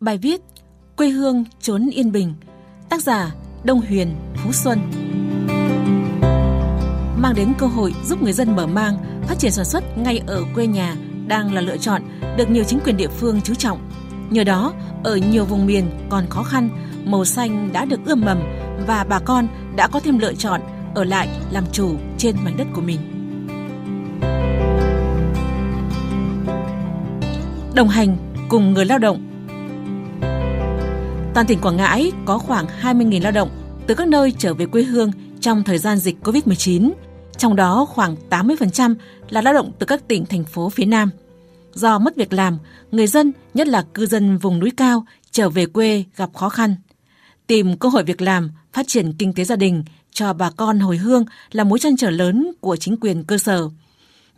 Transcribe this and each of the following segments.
Bài viết Quê hương trốn yên bình Tác giả Đông Huyền Phú Xuân Mang đến cơ hội giúp người dân mở mang, phát triển sản xuất ngay ở quê nhà đang là lựa chọn được nhiều chính quyền địa phương chú trọng. Nhờ đó, ở nhiều vùng miền còn khó khăn, màu xanh đã được ươm mầm và bà con đã có thêm lựa chọn ở lại làm chủ trên mảnh đất của mình. Đồng hành cùng người lao động Toàn tỉnh Quảng Ngãi có khoảng 20.000 lao động từ các nơi trở về quê hương trong thời gian dịch COVID-19, trong đó khoảng 80% là lao động từ các tỉnh, thành phố phía Nam. Do mất việc làm, người dân, nhất là cư dân vùng núi cao, trở về quê gặp khó khăn. Tìm cơ hội việc làm, phát triển kinh tế gia đình cho bà con hồi hương là mối trăn trở lớn của chính quyền cơ sở.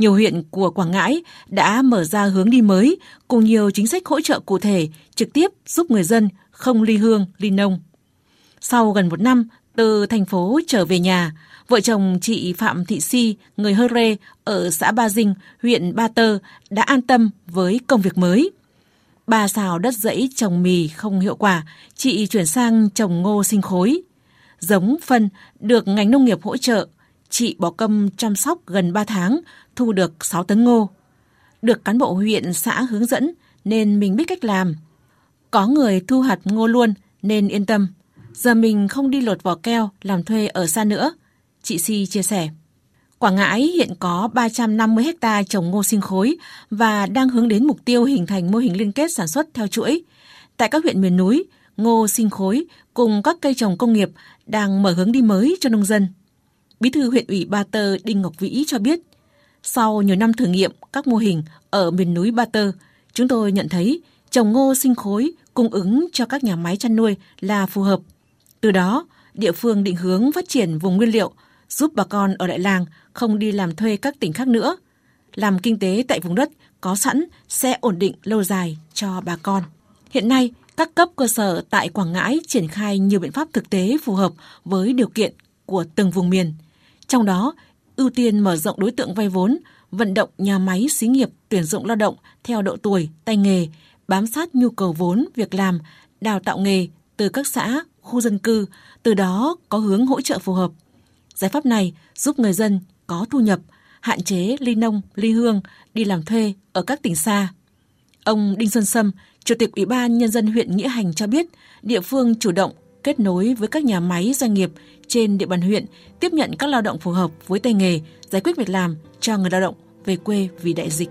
Nhiều huyện của Quảng Ngãi đã mở ra hướng đi mới cùng nhiều chính sách hỗ trợ cụ thể trực tiếp giúp người dân không ly hương, ly nông. Sau gần một năm từ thành phố trở về nhà, vợ chồng chị Phạm Thị Si, người Hơ Rê ở xã Ba Dinh, huyện Ba Tơ đã an tâm với công việc mới. Ba xào đất dãy trồng mì không hiệu quả, chị chuyển sang trồng ngô sinh khối. Giống phân được ngành nông nghiệp hỗ trợ, chị bỏ công chăm sóc gần 3 tháng, thu được 6 tấn ngô. Được cán bộ huyện xã hướng dẫn nên mình biết cách làm. Có người thu hạt ngô luôn nên yên tâm. Giờ mình không đi lột vỏ keo làm thuê ở xa nữa. Chị Si chia sẻ. Quảng Ngãi hiện có 350 ha trồng ngô sinh khối và đang hướng đến mục tiêu hình thành mô hình liên kết sản xuất theo chuỗi. Tại các huyện miền núi, ngô sinh khối cùng các cây trồng công nghiệp đang mở hướng đi mới cho nông dân. Bí thư huyện ủy Ba Tơ Đinh Ngọc Vĩ cho biết, sau nhiều năm thử nghiệm các mô hình ở miền núi Ba Tơ, chúng tôi nhận thấy trồng ngô sinh khối cung ứng cho các nhà máy chăn nuôi là phù hợp. Từ đó, địa phương định hướng phát triển vùng nguyên liệu, giúp bà con ở lại làng không đi làm thuê các tỉnh khác nữa. Làm kinh tế tại vùng đất có sẵn sẽ ổn định lâu dài cho bà con. Hiện nay, các cấp cơ sở tại Quảng Ngãi triển khai nhiều biện pháp thực tế phù hợp với điều kiện của từng vùng miền. Trong đó, ưu tiên mở rộng đối tượng vay vốn, vận động nhà máy xí nghiệp tuyển dụng lao động theo độ tuổi, tay nghề, bám sát nhu cầu vốn, việc làm, đào tạo nghề từ các xã, khu dân cư, từ đó có hướng hỗ trợ phù hợp. Giải pháp này giúp người dân có thu nhập, hạn chế ly nông, ly hương, đi làm thuê ở các tỉnh xa. Ông Đinh Xuân Sâm, Chủ tịch Ủy ban Nhân dân huyện Nghĩa Hành cho biết, địa phương chủ động kết nối với các nhà máy doanh nghiệp trên địa bàn huyện tiếp nhận các lao động phù hợp với tay nghề, giải quyết việc làm cho người lao động về quê vì đại dịch.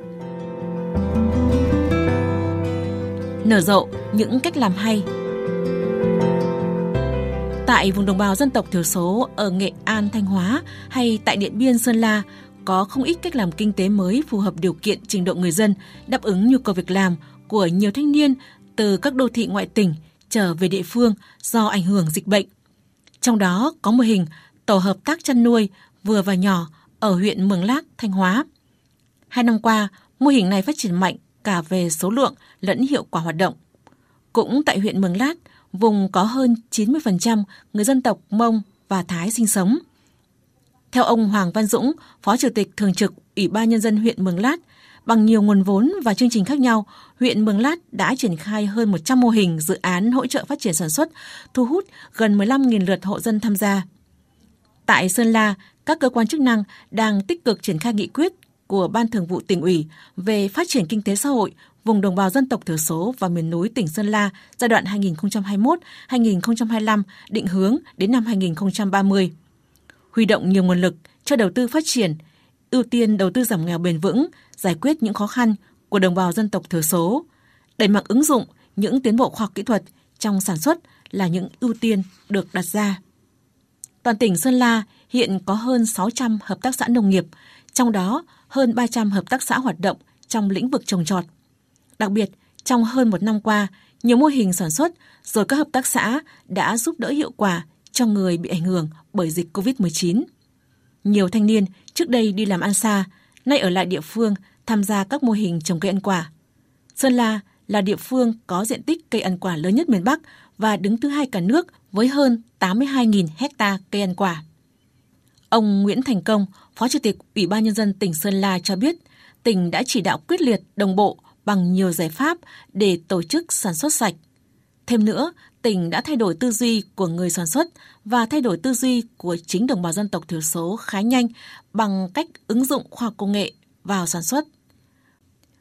Nở rộ những cách làm hay Tại vùng đồng bào dân tộc thiểu số ở Nghệ An, Thanh Hóa hay tại Điện Biên, Sơn La có không ít cách làm kinh tế mới phù hợp điều kiện trình độ người dân, đáp ứng nhu cầu việc làm của nhiều thanh niên từ các đô thị ngoại tỉnh trở về địa phương do ảnh hưởng dịch bệnh. Trong đó có mô hình tổ hợp tác chăn nuôi vừa và nhỏ ở huyện Mường Lát, Thanh Hóa. Hai năm qua, mô hình này phát triển mạnh cả về số lượng lẫn hiệu quả hoạt động. Cũng tại huyện Mường Lát, vùng có hơn 90% người dân tộc Mông và Thái sinh sống. Theo ông Hoàng Văn Dũng, Phó Chủ tịch Thường trực Ủy ban Nhân dân huyện Mường Lát, bằng nhiều nguồn vốn và chương trình khác nhau, huyện Mường Lát đã triển khai hơn 100 mô hình dự án hỗ trợ phát triển sản xuất, thu hút gần 15.000 lượt hộ dân tham gia. Tại Sơn La, các cơ quan chức năng đang tích cực triển khai nghị quyết của Ban Thường vụ tỉnh ủy về phát triển kinh tế xã hội vùng đồng bào dân tộc thiểu số và miền núi tỉnh Sơn La giai đoạn 2021-2025 định hướng đến năm 2030. Huy động nhiều nguồn lực cho đầu tư phát triển, ưu tiên đầu tư giảm nghèo bền vững, giải quyết những khó khăn của đồng bào dân tộc thiểu số, đẩy mạnh ứng dụng những tiến bộ khoa học kỹ thuật trong sản xuất là những ưu tiên được đặt ra. Toàn tỉnh Sơn La hiện có hơn 600 hợp tác xã nông nghiệp, trong đó hơn 300 hợp tác xã hoạt động trong lĩnh vực trồng trọt. Đặc biệt, trong hơn một năm qua, nhiều mô hình sản xuất rồi các hợp tác xã đã giúp đỡ hiệu quả cho người bị ảnh hưởng bởi dịch COVID-19. Nhiều thanh niên trước đây đi làm ăn xa, nay ở lại địa phương tham gia các mô hình trồng cây ăn quả. Sơn La là địa phương có diện tích cây ăn quả lớn nhất miền Bắc và đứng thứ hai cả nước với hơn 82.000 hecta cây ăn quả. Ông Nguyễn Thành Công, Phó Chủ tịch Ủy ban Nhân dân tỉnh Sơn La cho biết, tỉnh đã chỉ đạo quyết liệt đồng bộ bằng nhiều giải pháp để tổ chức sản xuất sạch, Thêm nữa, tỉnh đã thay đổi tư duy của người sản xuất và thay đổi tư duy của chính đồng bào dân tộc thiểu số khá nhanh bằng cách ứng dụng khoa học công nghệ vào sản xuất.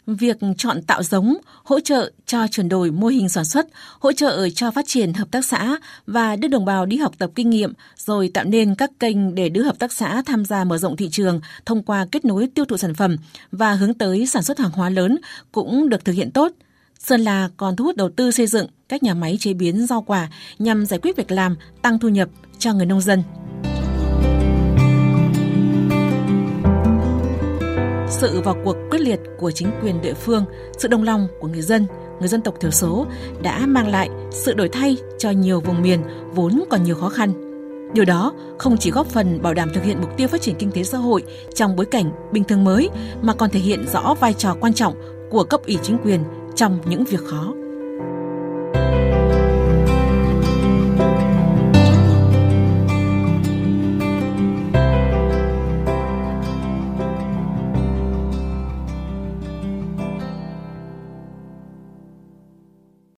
Việc chọn tạo giống, hỗ trợ cho chuyển đổi mô hình sản xuất, hỗ trợ cho phát triển hợp tác xã và đưa đồng bào đi học tập kinh nghiệm, rồi tạo nên các kênh để đưa hợp tác xã tham gia mở rộng thị trường thông qua kết nối tiêu thụ sản phẩm và hướng tới sản xuất hàng hóa lớn cũng được thực hiện tốt. Sơn La còn thu hút đầu tư xây dựng các nhà máy chế biến rau quả nhằm giải quyết việc làm, tăng thu nhập cho người nông dân. sự vào cuộc quyết liệt của chính quyền địa phương, sự đồng lòng của người dân, người dân tộc thiểu số đã mang lại sự đổi thay cho nhiều vùng miền vốn còn nhiều khó khăn. Điều đó không chỉ góp phần bảo đảm thực hiện mục tiêu phát triển kinh tế xã hội trong bối cảnh bình thường mới mà còn thể hiện rõ vai trò quan trọng của cấp ủy chính quyền trong những việc khó.